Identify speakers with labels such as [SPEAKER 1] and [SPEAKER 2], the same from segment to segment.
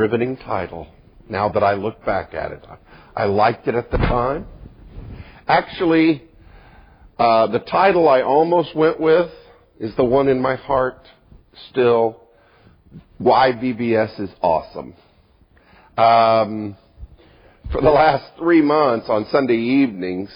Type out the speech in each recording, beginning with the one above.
[SPEAKER 1] riveting title now that I look back at it. I liked it at the time. Actually, uh, the title I almost went with is the one in my heart still. Why VBS is awesome. Um, for the last three months on Sunday evenings,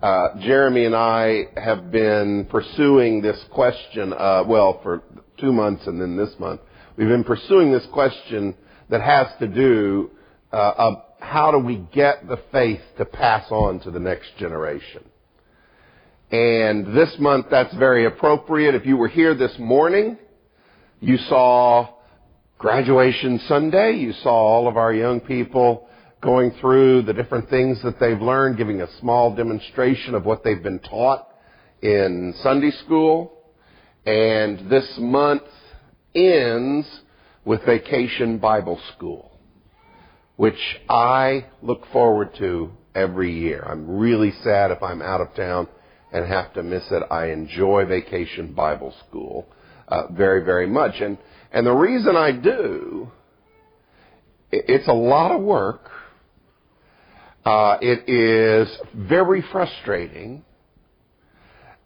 [SPEAKER 1] uh, Jeremy and I have been pursuing this question, uh, well, for two months and then this month. We've been pursuing this question that has to do uh, how do we get the faith to pass on to the next generation. And this month, that's very appropriate. If you were here this morning, you saw graduation Sunday. You saw all of our young people going through the different things that they've learned, giving a small demonstration of what they've been taught in Sunday school. And this month ends with Vacation Bible School, which I look forward to every year. I'm really sad if I'm out of town and have to miss it. I enjoy Vacation Bible School uh, very, very much. And, and the reason I do, it's a lot of work. Uh, it is very frustrating.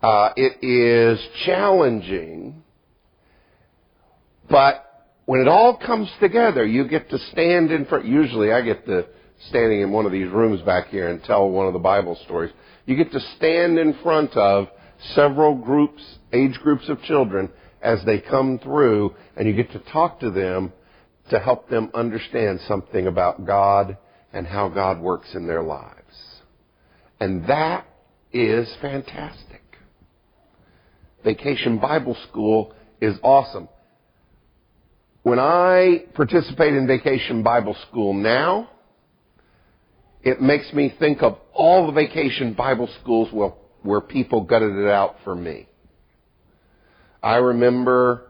[SPEAKER 1] Uh, it is challenging. But when it all comes together, you get to stand in front. Usually, I get to standing in one of these rooms back here and tell one of the Bible stories. You get to stand in front of several groups, age groups of children as they come through, and you get to talk to them to help them understand something about God and how God works in their lives. And that is fantastic. Vacation Bible School is awesome. When I participate in Vacation Bible School now, it makes me think of all the vacation Bible schools where, where people gutted it out for me. I remember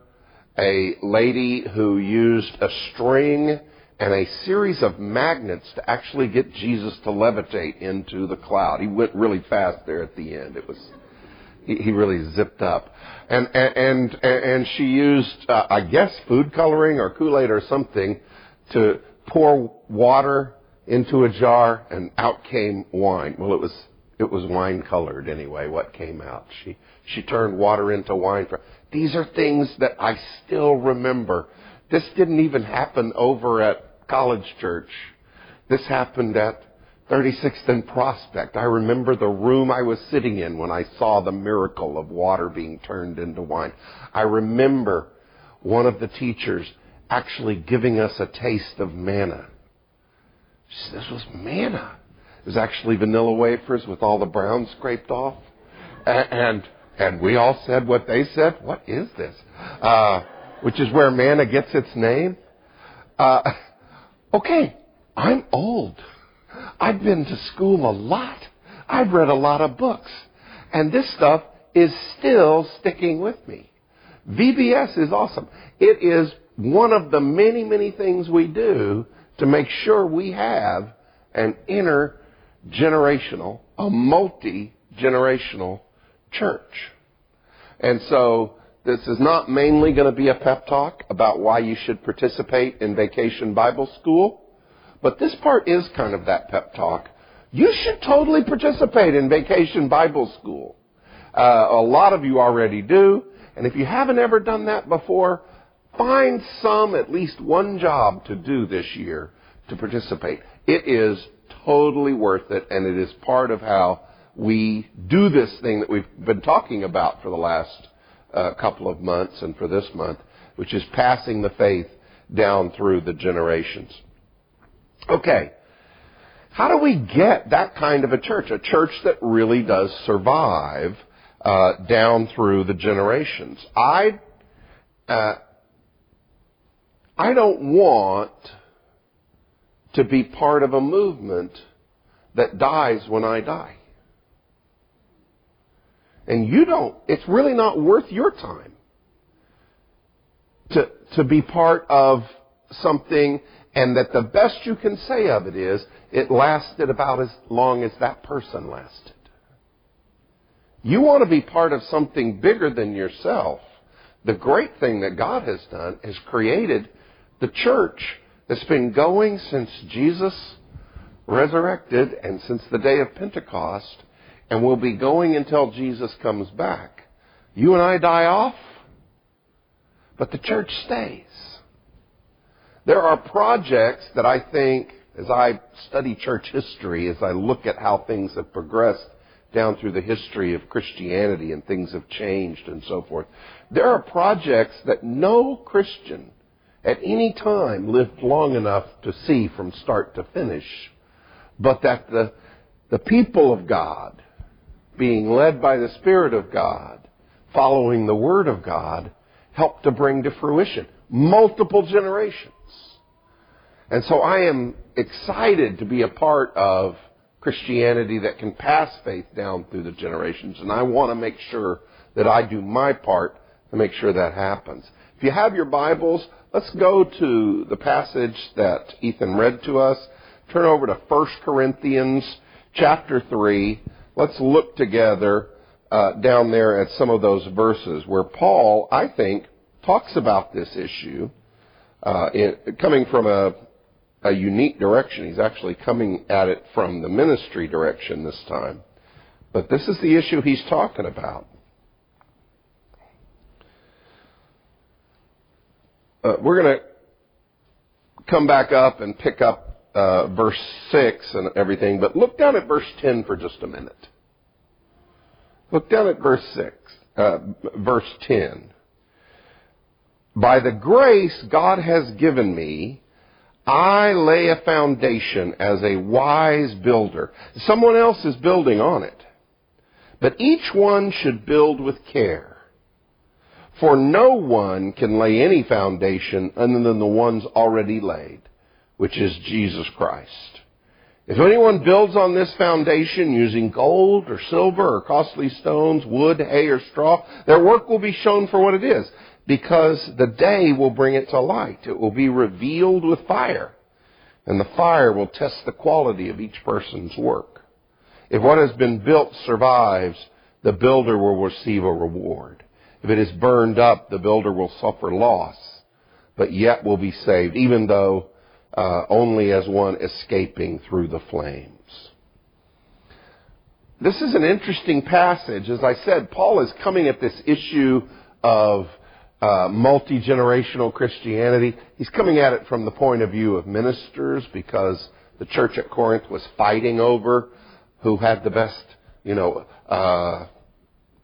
[SPEAKER 1] a lady who used a string and a series of magnets to actually get Jesus to levitate into the cloud. He went really fast there at the end. It was he, really zipped up. And and and, she used, uh, I guess, food coloring or Kool Aid or something to pour water into a jar, and out came wine. Well, it was it was wine colored anyway. What came out? She she turned water into wine. For, these are things that I still remember. This didn't even happen over at College Church. This happened at 36th and Prospect. I remember the room I was sitting in when I saw the miracle of water being turned into wine. I remember one of the teachers actually giving us a taste of manna. Said, this was manna. It was actually vanilla wafers with all the brown scraped off. And, and we all said what they said. What is this? Uh, which is where manna gets its name. Uh, okay, I'm old. I've been to school a lot. I've read a lot of books. And this stuff is still sticking with me. VBS is awesome. It is one of the many, many things we do to make sure we have an intergenerational, a multi-generational church. And so this is not mainly going to be a pep talk about why you should participate in Vacation Bible School. But this part is kind of that pep talk. You should totally participate in Vacation Bible School. Uh, a lot of you already do. And if you haven't ever done that before, find some, at least one job to do this year to participate. It is totally worth it, and it is part of how we do this thing that we've been talking about for the last uh, couple of months and for this month, which is passing the faith down through the generations. Okay. How do we get that kind of a church? A church that really does survive uh, down through the generations. I uh, I don't want to be part of a movement that dies when I die. And you don't, it's really not worth your time to, to be part of something and that the best you can say of it is it lasted about as long as that person lasted. You want to be part of something bigger than yourself. The great thing that God has done is created the church that's been going since Jesus resurrected and since the day of Pentecost and will be going until Jesus comes back. You and I die off, but the church stays. There are projects that I think, as I study church history, as I look at how things have progressed down through the history of Christianity and things have changed and so forth, there are projects that no Christian at any time lived long enough to see from start to finish, but that the, the people of God, being led by the Spirit of God, following the Word of God, helped to bring to fruition multiple generations. And so I am excited to be a part of Christianity that can pass faith down through the generations, and I want to make sure that I do my part to make sure that happens. If you have your Bibles, let's go to the passage that Ethan read to us. Turn over to 1 Corinthians chapter 3. Let's look together uh, down there at some of those verses where Paul, I think, talks about this issue uh, in, coming from a, a unique direction. He's actually coming at it from the ministry direction this time. But this is the issue he's talking about. Uh, we're going to come back up and pick up uh, verse 6 and everything, but look down at verse 10 for just a minute. Look down at verse 6, uh, verse 10. By the grace God has given me, I lay a foundation as a wise builder. Someone else is building on it. But each one should build with care. For no one can lay any foundation other than the ones already laid, which is Jesus Christ. If anyone builds on this foundation using gold or silver or costly stones, wood, hay, or straw, their work will be shown for what it is, because the day will bring it to light. It will be revealed with fire, and the fire will test the quality of each person's work. If what has been built survives, the builder will receive a reward. If it is burned up, the builder will suffer loss, but yet will be saved, even though uh, only as one escaping through the flames. This is an interesting passage. As I said, Paul is coming at this issue of uh, multi generational Christianity. He's coming at it from the point of view of ministers because the church at Corinth was fighting over who had the best, you know, uh,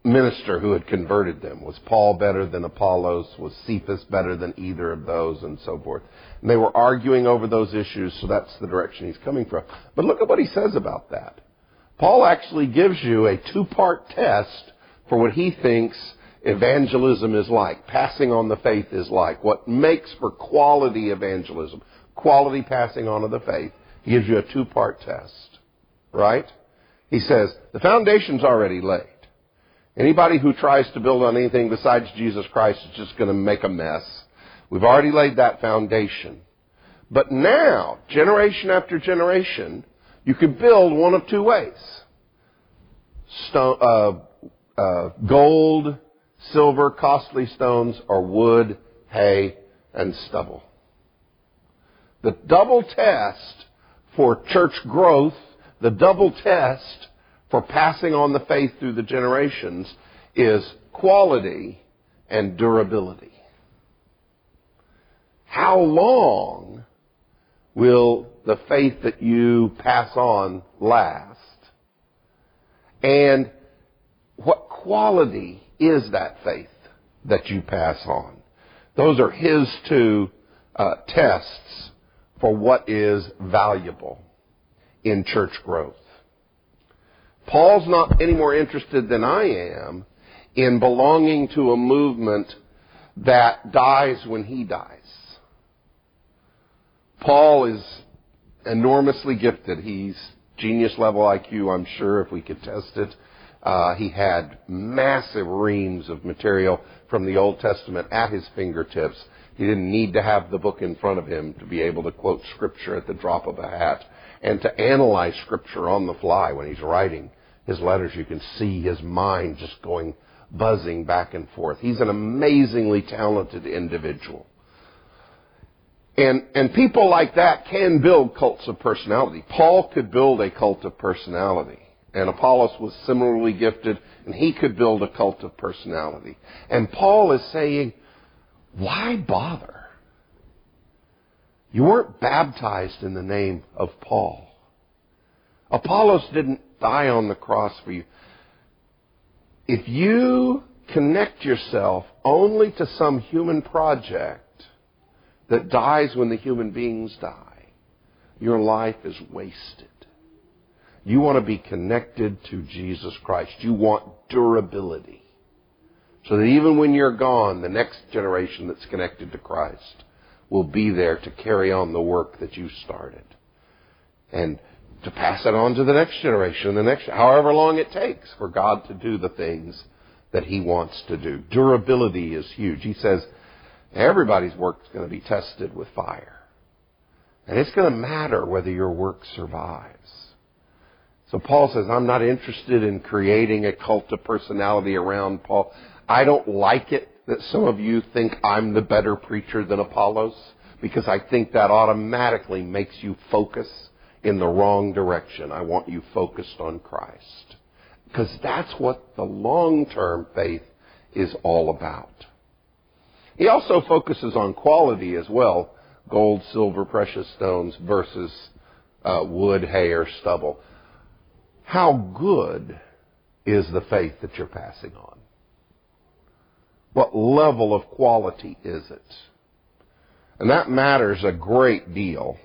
[SPEAKER 1] minister who had converted them. Was Paul better than Apollos? Was Cephas better than either of those? And so forth. And they were arguing over those issues, so that's the direction he's coming from. But look at what he says about that. Paul actually gives you a two-part test for what he thinks evangelism is like, passing on the faith is like, what makes for quality evangelism, quality passing on of the faith. Gives you a two-part test. Right? He says, the foundation's already laid. Anybody who tries to build on anything besides Jesus Christ is just going to make a mess. We've already laid that foundation. But now, generation after generation, you can build one of two ways. Stone, uh, uh, gold, silver, costly stones, or wood, hay, and stubble. The double test for church growth, the double test for passing on the faith through the generations is quality and durability. How long will the faith that you pass on last? And what quality is that faith that you pass on? Those are his two uh, tests for what is valuable in church growth. Paul's not any more interested than I am in belonging to a movement that dies when he dies. Paul is enormously gifted. He's genius level IQ, I'm sure, if we could test it. Uh, he had massive reams of material from the Old Testament at his fingertips. He didn't need to have the book in front of him to be able to quote scripture at the drop of a hat and to analyze scripture on the fly when he's writing his letters. You can see his mind just going buzzing back and forth. He's an amazingly talented individual. And, and people like that can build cults of personality. Paul could build a cult of personality. And Apollos was similarly gifted, and he could build a cult of personality. And Paul is saying, why bother? You weren't baptized in the name of Paul. Apollos didn't die on the cross for you. If you connect yourself only to some human project that dies when the human beings die, your life is wasted. You want to be connected to Jesus Christ. You want durability. So that even when you're gone, the next generation that's connected to Christ will be there to carry on the work that you started. And to pass it on to the next generation, the next, however long it takes for God to do the things that He wants to do. Durability is huge. He says everybody's work is going to be tested with fire. And it's going to matter whether your work survives. So Paul says, I'm not interested in creating a cult of personality around Paul. I don't like it that some of you think I'm the better preacher than Apollos because I think that automatically makes you focus in the wrong direction. I want you focused on Christ. Because that's what the long-term faith is all about. He also focuses on quality as well. Gold, silver, precious stones versus uh, wood, hay, or stubble. How good is the faith that you're passing on? What level of quality is it? And that matters a great deal.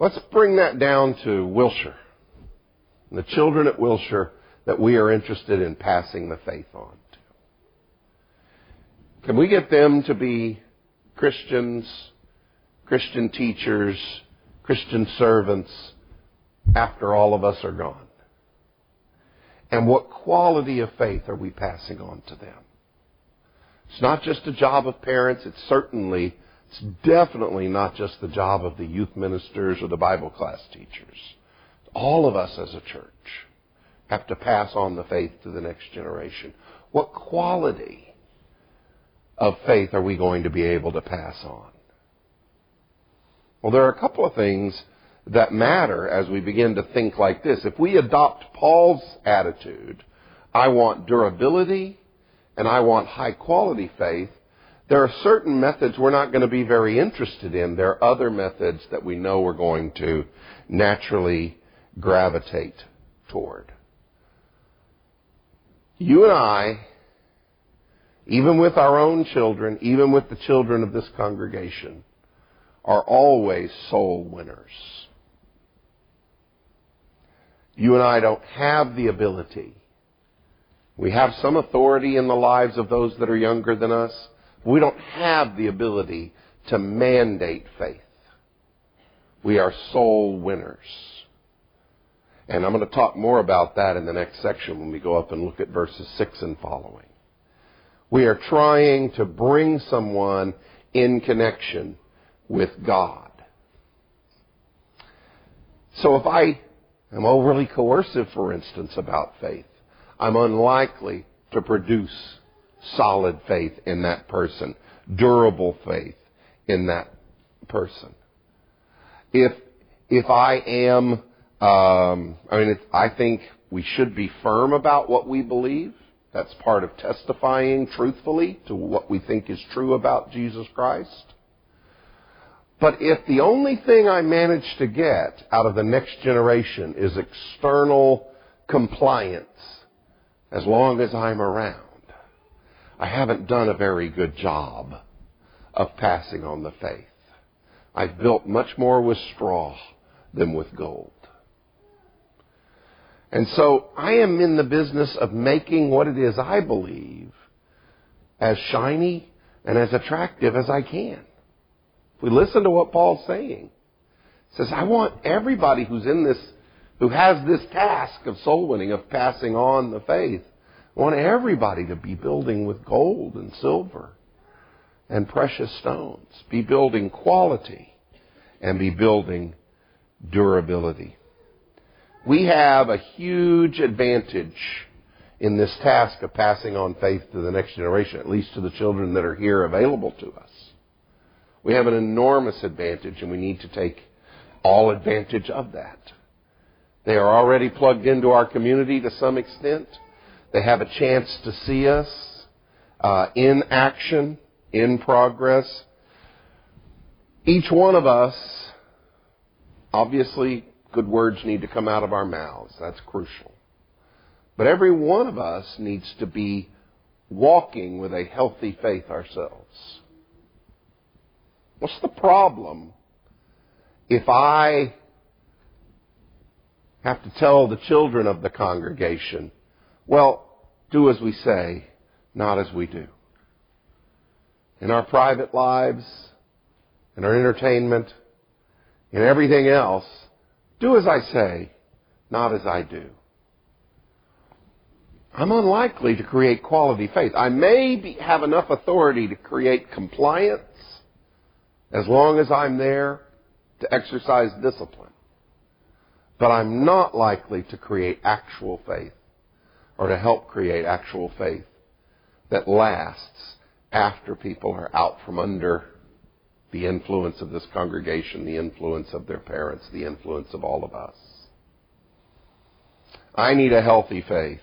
[SPEAKER 1] Let's bring that down to Wilshire. The children at Wilshire that we are interested in passing the faith on to. Can we get them to be Christians, Christian teachers, Christian servants after all of us are gone? And what quality of faith are we passing on to them? It's not just the job of parents. It's certainly, it's definitely not just the job of the youth ministers or the Bible class teachers. All of us as a church have to pass on the faith to the next generation. What quality of faith are we going to be able to pass on? Well, there are a couple of things that matter as we begin to think like this. If we adopt Paul's attitude, I want durability and I want high quality faith, there are certain methods we're not going to be very interested in. There are other methods that we know we're going to naturally gravitate toward. You and I, even with our own children, even with the children of this congregation, are always soul winners. You and I don't have the ability. We have some authority in the lives of those that are younger than us. We don't have the ability to mandate faith. We are soul winners. And I'm going to talk more about that in the next section when we go up and look at verses 6 and following. We are trying to bring someone in connection with God. So if I am overly coercive, for instance, about faith, I'm unlikely to produce solid faith in that person, durable faith in that person. If, if I am um, I mean, I think we should be firm about what we believe. That's part of testifying truthfully to what we think is true about Jesus Christ. But if the only thing I manage to get out of the next generation is external compliance, as long as I'm around, I haven't done a very good job of passing on the faith. I've built much more with straw than with gold. And so I am in the business of making what it is I believe as shiny and as attractive as I can. If we listen to what Paul's saying, he says, I want everybody who's in this, who has this task of soul winning, of passing on the faith, I want everybody to be building with gold and silver and precious stones, be building quality and be building durability we have a huge advantage in this task of passing on faith to the next generation, at least to the children that are here available to us. We have an enormous advantage and we need to take all advantage of that. They are already plugged into our community to some extent. They have a chance to see us uh, in action, in progress. Each one of us, obviously, good words need to come out of our mouths. That's crucial. But every one of us needs to be walking with a healthy faith ourselves. What's the problem if I have to tell the children of the congregation, well, do as we say, not as we do? In our private lives, in our entertainment, in everything else, do as I say, not as I do. I'm unlikely to create quality faith. I may be, have enough authority to create compliance as long as I'm there to exercise discipline. But I'm not likely to create actual faith or to help create actual faith that lasts after people are out from under the influence of this congregation, the influence of their parents, the influence of all of us. I need a healthy faith.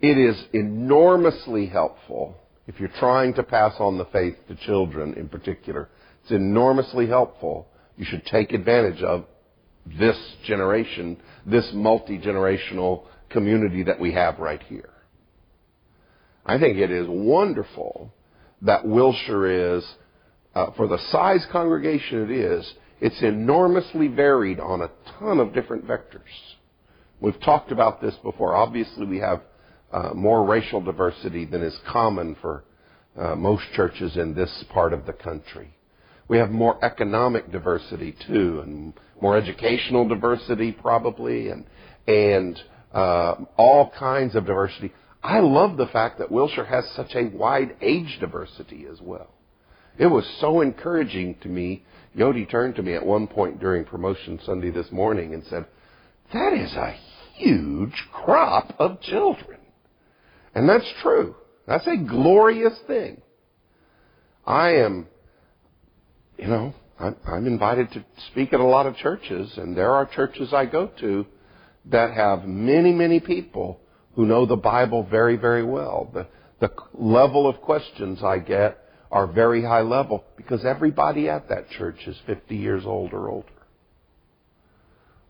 [SPEAKER 1] It is enormously helpful if you're trying to pass on the faith to children in particular. It's enormously helpful. You should take advantage of this generation, this multi-generational community that we have right here. I think it is wonderful that Wilshire is uh, for the size congregation it is, it's enormously varied on a ton of different vectors. We've talked about this before. Obviously, we have uh, more racial diversity than is common for uh, most churches in this part of the country. We have more economic diversity too, and more educational diversity probably, and and uh, all kinds of diversity. I love the fact that Wilshire has such a wide age diversity as well. It was so encouraging to me. Yodi turned to me at one point during promotion Sunday this morning and said, That is a huge crop of children. And that's true. That's a glorious thing. I am, you know, I'm, I'm invited to speak at a lot of churches, and there are churches I go to that have many, many people who know the Bible very, very well. The, the level of questions I get are very high level because everybody at that church is 50 years old or older.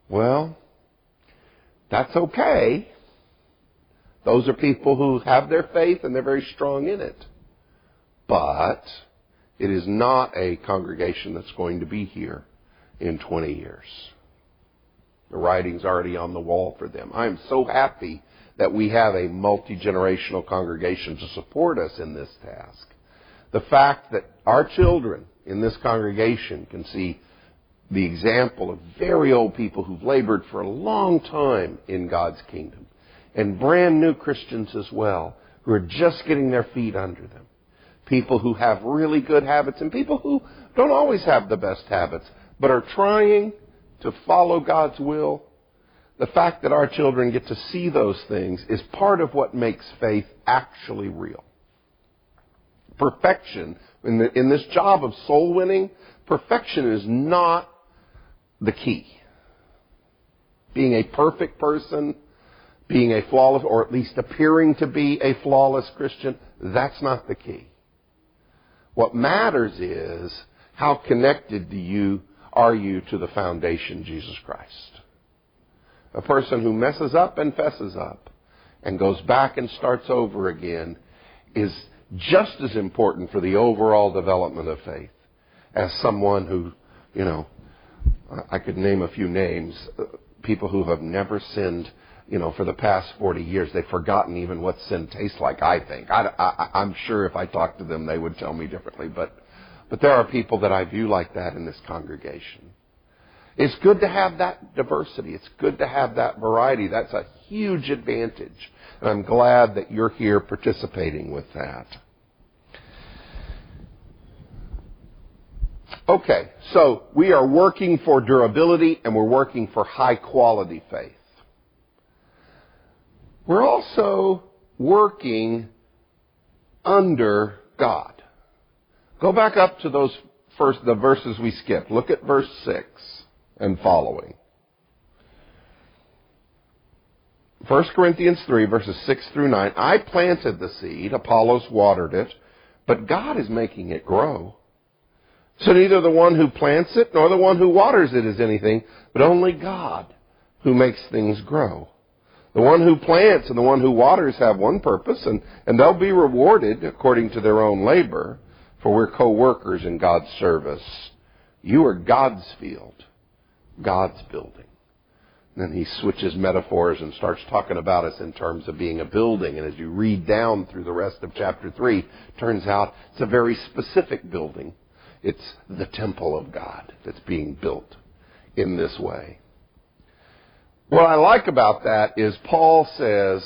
[SPEAKER 1] Well, that's okay. Those are people who have their faith and they're very strong in it. But it is not a congregation that's going to be here in 20 years. The writing's already on the wall for them. I am so happy that we have a multi-generational congregation to support us in this task the fact that our children in this congregation can see the example of very old people who've labored for a long time in God's kingdom and brand new Christians as well who are just getting their feet under them. People who have really good habits and people who don't always have the best habits but are trying to follow God's will. The fact that our children get to see those things is part of what makes faith actually real perfection. In, the, in this job of soul winning, perfection is not the key. Being a perfect person, being a flawless, or at least appearing to be a flawless Christian, that's not the key. What matters is how connected do you, are you to the foundation, Jesus Christ? A person who messes up and fesses up and goes back and starts over again is just as important for the overall development of faith as someone who, you know, I could name a few names, uh, people who have never sinned, you know, for the past 40 years. They've forgotten even what sin tastes like, I think. I, I'm sure if I talked to them, they would tell me differently. But, but there are people that I view like that in this congregation. It's good to have that diversity. It's good to have that variety. That's a huge advantage. And I'm glad that you're here participating with that. Okay, so we are working for durability and we're working for high quality faith. We're also working under God. Go back up to those first, the verses we skipped. Look at verse 6 and following. 1 Corinthians 3 verses 6 through 9. I planted the seed, Apollos watered it, but God is making it grow. So neither the one who plants it nor the one who waters it is anything, but only God who makes things grow. The one who plants and the one who waters have one purpose, and, and they'll be rewarded according to their own labor, for we're co-workers in God's service. You are God's field, God's building. Then he switches metaphors and starts talking about us in terms of being a building. And as you read down through the rest of chapter 3, turns out it's a very specific building. It's the temple of God that's being built in this way. What I like about that is Paul says,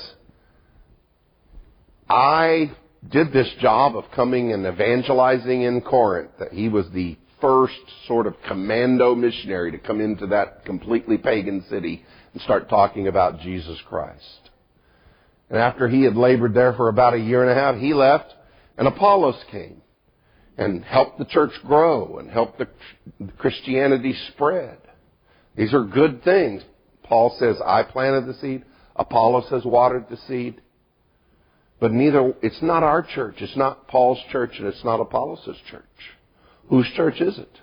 [SPEAKER 1] I did this job of coming and evangelizing in Corinth, that he was the first sort of commando missionary to come into that completely pagan city and start talking about Jesus Christ. And after he had labored there for about a year and a half, he left and Apollos came and helped the church grow and helped the Christianity spread. These are good things. Paul says, I planted the seed. Apollos has watered the seed. But neither, it's not our church. It's not Paul's church and it's not Apollos' church. Whose church is it?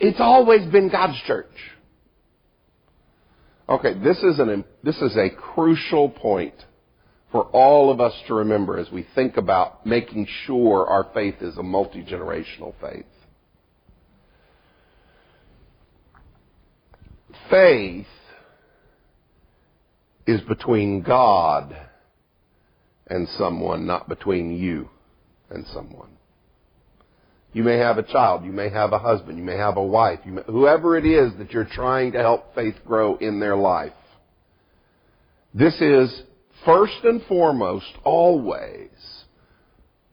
[SPEAKER 1] It's always been God's church. Okay, this is an this is a crucial point for all of us to remember as we think about making sure our faith is a multi-generational faith. Faith is between God and someone, not between you and someone. You may have a child, you may have a husband, you may have a wife, may, whoever it is that you're trying to help faith grow in their life. This is first and foremost always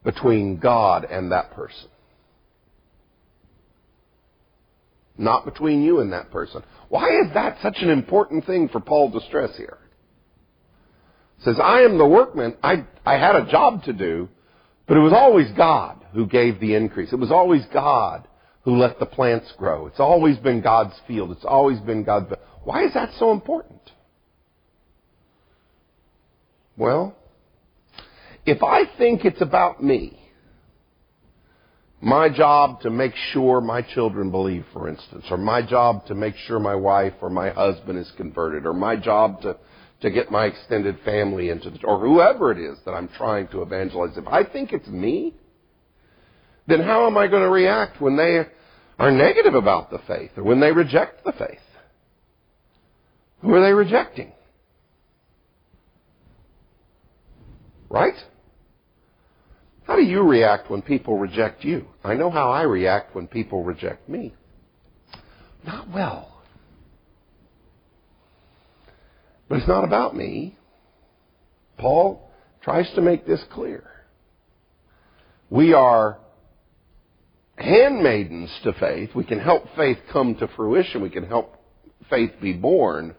[SPEAKER 1] between God and that person. Not between you and that person. Why is that such an important thing for Paul to stress here? says, I am the workman. I, I had a job to do, but it was always God who gave the increase. It was always God who let the plants grow. It's always been God's field. It's always been God's. Why is that so important? Well, if I think it's about me, my job to make sure my children believe, for instance, or my job to make sure my wife or my husband is converted, or my job to to get my extended family into the, or whoever it is that I'm trying to evangelize. If I think it's me, then how am I going to react when they are negative about the faith or when they reject the faith? Who are they rejecting? Right? How do you react when people reject you? I know how I react when people reject me. Not well. But it's not about me. Paul tries to make this clear. We are handmaidens to faith. We can help faith come to fruition. We can help faith be born.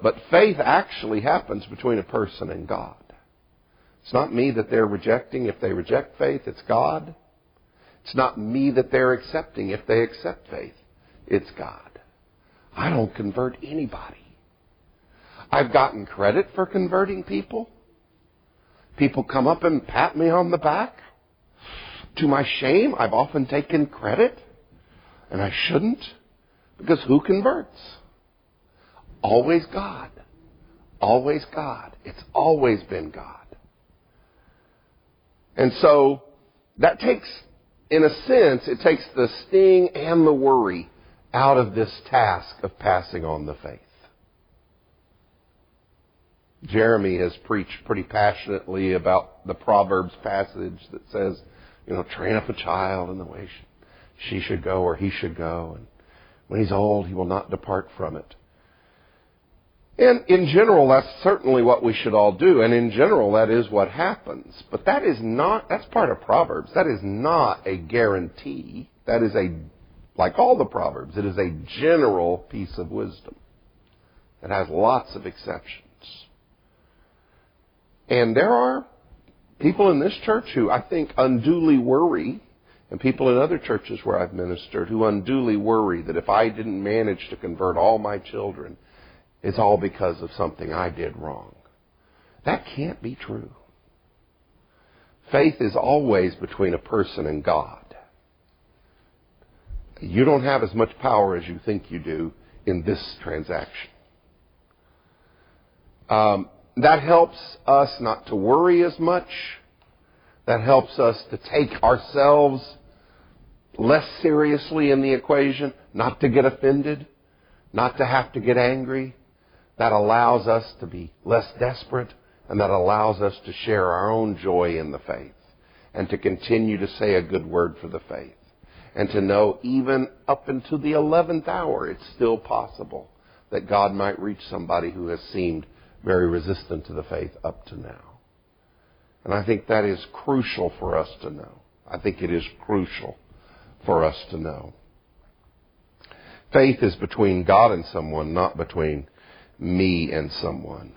[SPEAKER 1] But faith actually happens between a person and God. It's not me that they're rejecting. If they reject faith, it's God. It's not me that they're accepting. If they accept faith, it's God. I don't convert anybody. I've gotten credit for converting people. People come up and pat me on the back. To my shame, I've often taken credit, and I shouldn't, because who converts? Always God. Always God. It's always been God. And so, that takes, in a sense, it takes the sting and the worry out of this task of passing on the faith. Jeremy has preached pretty passionately about the Proverbs passage that says, you know, train up a child in the way she should go or he should go. And when he's old, he will not depart from it. And in general, that's certainly what we should all do. And in general, that is what happens. But that is not, that's part of Proverbs. That is not a guarantee. That is a, like all the Proverbs, it is a general piece of wisdom. It has lots of exceptions. And there are people in this church who I think unduly worry, and people in other churches where I've ministered who unduly worry that if I didn't manage to convert all my children, it's all because of something I did wrong. That can't be true. Faith is always between a person and God. You don't have as much power as you think you do in this transaction. Um, that helps us not to worry as much. That helps us to take ourselves less seriously in the equation, not to get offended, not to have to get angry. That allows us to be less desperate, and that allows us to share our own joy in the faith and to continue to say a good word for the faith and to know even up into the 11th hour it's still possible that God might reach somebody who has seemed very resistant to the faith up to now. And I think that is crucial for us to know. I think it is crucial for us to know. Faith is between God and someone, not between me and someone.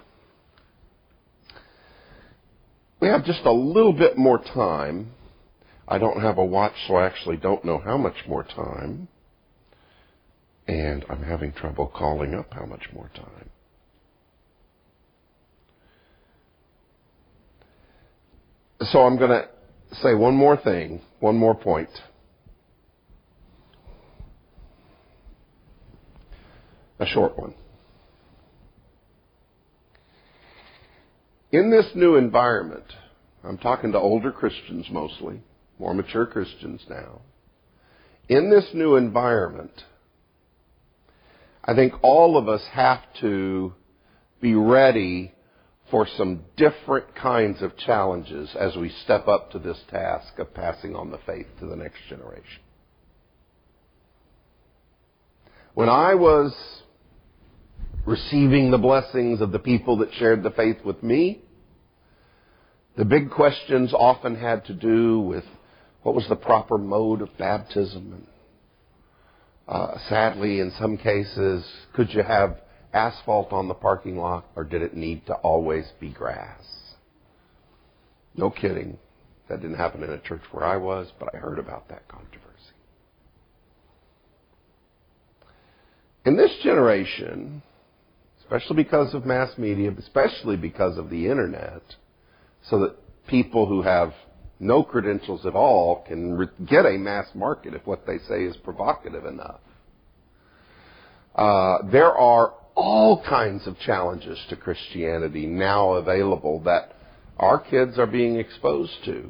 [SPEAKER 1] We have just a little bit more time. I don't have a watch, so I actually don't know how much more time. And I'm having trouble calling up how much more time. So I'm going to say one more thing, one more point. A short one. In this new environment, I'm talking to older Christians mostly, more mature Christians now. In this new environment, I think all of us have to be ready for some different kinds of challenges as we step up to this task of passing on the faith to the next generation. When I was receiving the blessings of the people that shared the faith with me. The big questions often had to do with what was the proper mode of baptism. Uh, sadly, in some cases, could you have asphalt on the parking lot or did it need to always be grass? No kidding. That didn't happen in a church where I was, but I heard about that controversy. In this generation, especially because of mass media, especially because of the internet, so that people who have no credentials at all can re- get a mass market if what they say is provocative enough. Uh, there are all kinds of challenges to Christianity now available that our kids are being exposed to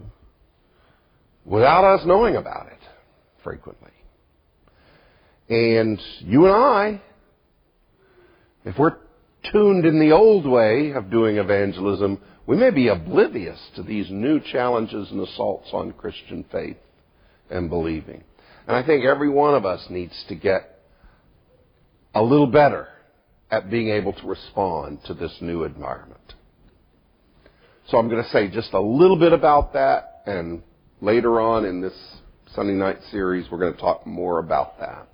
[SPEAKER 1] without us knowing about it frequently. And you and I, if we're tuned in the old way of doing evangelism, we may be oblivious to these new challenges and assaults on Christian faith and believing. And I think every one of us needs to get a little better at being able to respond to this new environment. So I'm going to say just a little bit about that, and later on in this Sunday night series, we're going to talk more about that.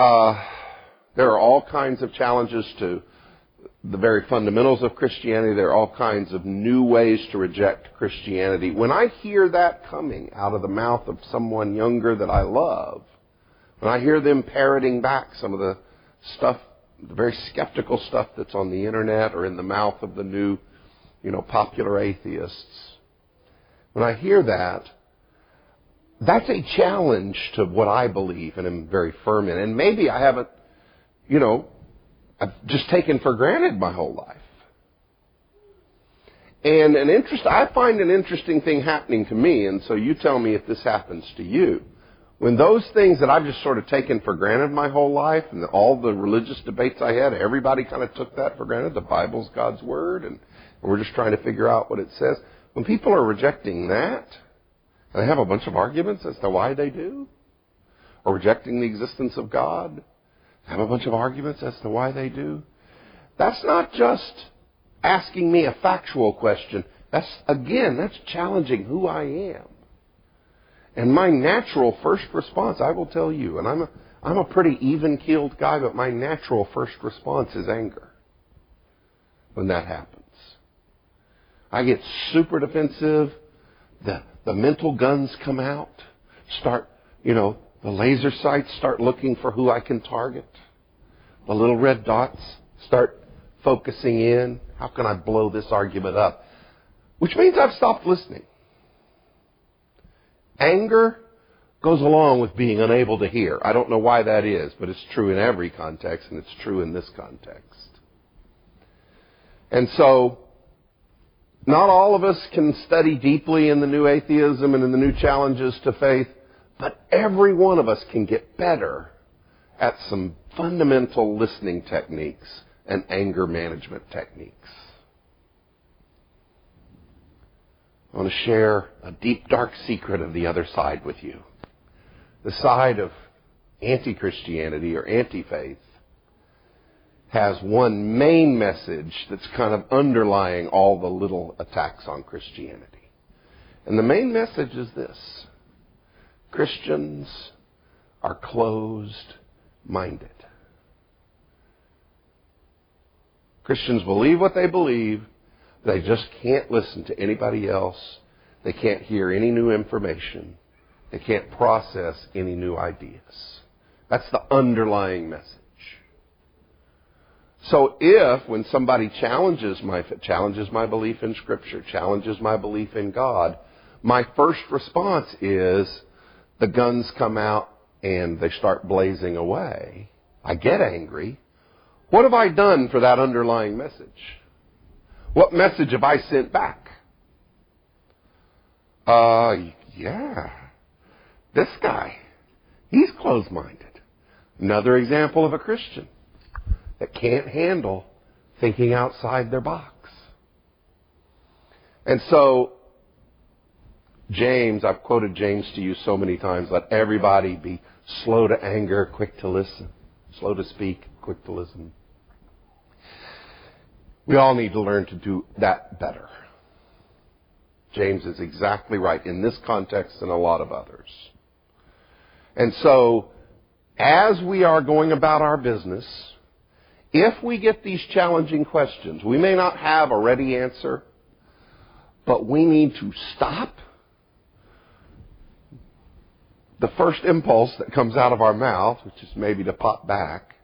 [SPEAKER 1] Uh, there are all kinds of challenges to the very fundamentals of Christianity. There are all kinds of new ways to reject Christianity. When I hear that coming out of the mouth of someone younger that I love, when I hear them parroting back some of the stuff, the very skeptical stuff that's on the internet or in the mouth of the new, you know, popular atheists, when I hear that, that's a challenge to what I believe and am very firm in. And maybe I haven't you know, I've just taken for granted my whole life. And an interest, I find an interesting thing happening to me, and so you tell me if this happens to you. When those things that I've just sort of taken for granted my whole life, and all the religious debates I had, everybody kind of took that for granted. The Bible's God's Word, and we're just trying to figure out what it says. When people are rejecting that, and they have a bunch of arguments as to why they do, or rejecting the existence of God, have a bunch of arguments as to why they do. That's not just asking me a factual question. That's, again, that's challenging who I am. And my natural first response, I will tell you, and I'm a, I'm a pretty even keeled guy, but my natural first response is anger when that happens. I get super defensive. The, the mental guns come out. Start, you know, the laser sights start looking for who I can target. The little red dots start focusing in. How can I blow this argument up? Which means I've stopped listening. Anger goes along with being unable to hear. I don't know why that is, but it's true in every context, and it's true in this context. And so, not all of us can study deeply in the new atheism and in the new challenges to faith, but every one of us can get better at some fundamental listening techniques and anger management techniques. I want to share a deep, dark secret of the other side with you. The side of anti Christianity or anti faith has one main message that's kind of underlying all the little attacks on Christianity. And the main message is this Christians are closed minded. Christians believe what they believe. They just can't listen to anybody else. They can't hear any new information. They can't process any new ideas. That's the underlying message. So if, when somebody challenges my, challenges my belief in Scripture, challenges my belief in God, my first response is the guns come out and they start blazing away. I get angry. What have I done for that underlying message? What message have I sent back? Uh, yeah. This guy, he's closed minded. Another example of a Christian that can't handle thinking outside their box. And so, James, I've quoted James to you so many times let everybody be slow to anger, quick to listen, slow to speak, quick to listen. We all need to learn to do that better. James is exactly right in this context and a lot of others. And so, as we are going about our business, if we get these challenging questions, we may not have a ready answer, but we need to stop. The first impulse that comes out of our mouth, which is maybe to pop back,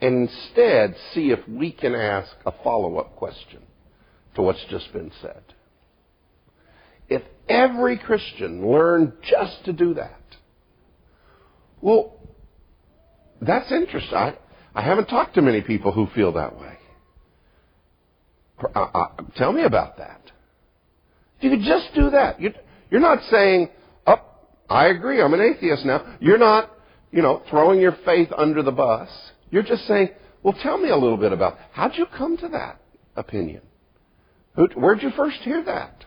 [SPEAKER 1] and instead see if we can ask a follow up question to what's just been said. If every Christian learned just to do that, well, that's interesting. I, I haven't talked to many people who feel that way. Uh, uh, tell me about that. If you could just do that, you're, you're not saying, "Oh, I agree. I'm an atheist now." You're not, you know, throwing your faith under the bus. You're just saying, "Well, tell me a little bit about how'd you come to that opinion? Where'd you first hear that?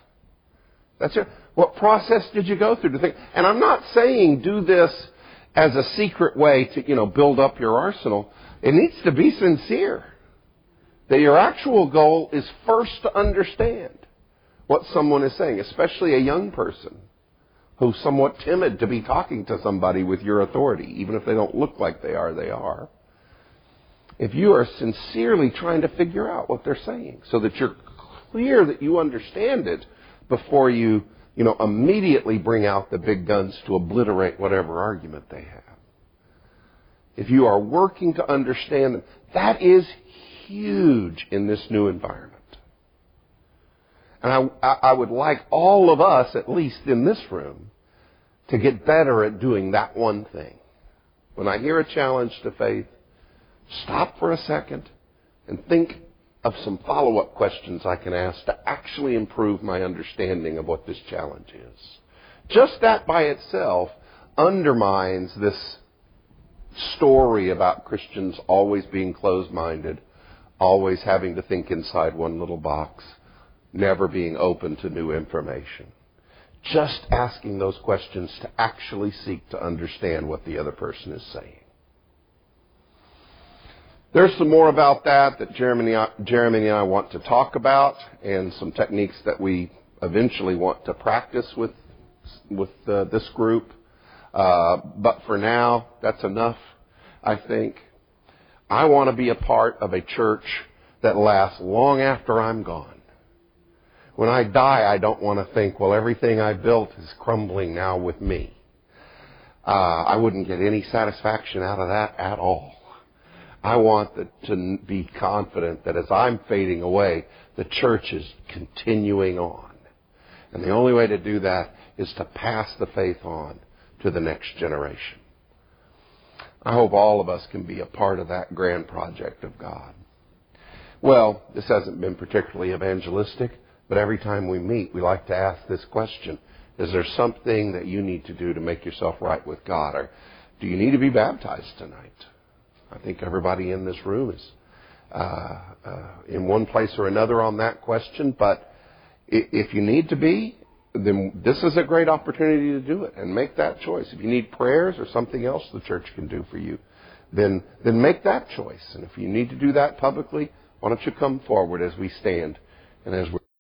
[SPEAKER 1] That's it. What process did you go through to think?" And I'm not saying do this as a secret way to, you know, build up your arsenal. It needs to be sincere. That your actual goal is first to understand what someone is saying, especially a young person who's somewhat timid to be talking to somebody with your authority, even if they don't look like they are, they are. If you are sincerely trying to figure out what they're saying so that you're clear that you understand it before you, you know, immediately bring out the big guns to obliterate whatever argument they have if you are working to understand them, that is huge in this new environment. And I, I would like all of us, at least in this room, to get better at doing that one thing. When I hear a challenge to faith, stop for a second and think of some follow up questions I can ask to actually improve my understanding of what this challenge is. Just that by itself undermines this story about Christians always being closed minded, always having to think inside one little box, never being open to new information. Just asking those questions to actually seek to understand what the other person is saying. There's some more about that that Jeremy, Jeremy and I want to talk about, and some techniques that we eventually want to practice with with uh, this group. Uh, but for now, that's enough. I think. I want to be a part of a church that lasts long after I'm gone. When I die, I don't want to think, well, everything I built is crumbling now with me. Uh, I wouldn't get any satisfaction out of that at all. I want the, to be confident that as I'm fading away, the church is continuing on. And the only way to do that is to pass the faith on to the next generation. I hope all of us can be a part of that grand project of God. Well, this hasn't been particularly evangelistic, but every time we meet, we like to ask this question. Is there something that you need to do to make yourself right with God? Or do you need to be baptized tonight? I think everybody in this room is uh, uh, in one place or another on that question, but if you need to be, then this is a great opportunity to do it and make that choice. If you need prayers or something else the church can do for you, then, then make that choice. And if you need to do that publicly, why don't you come forward as we stand and as we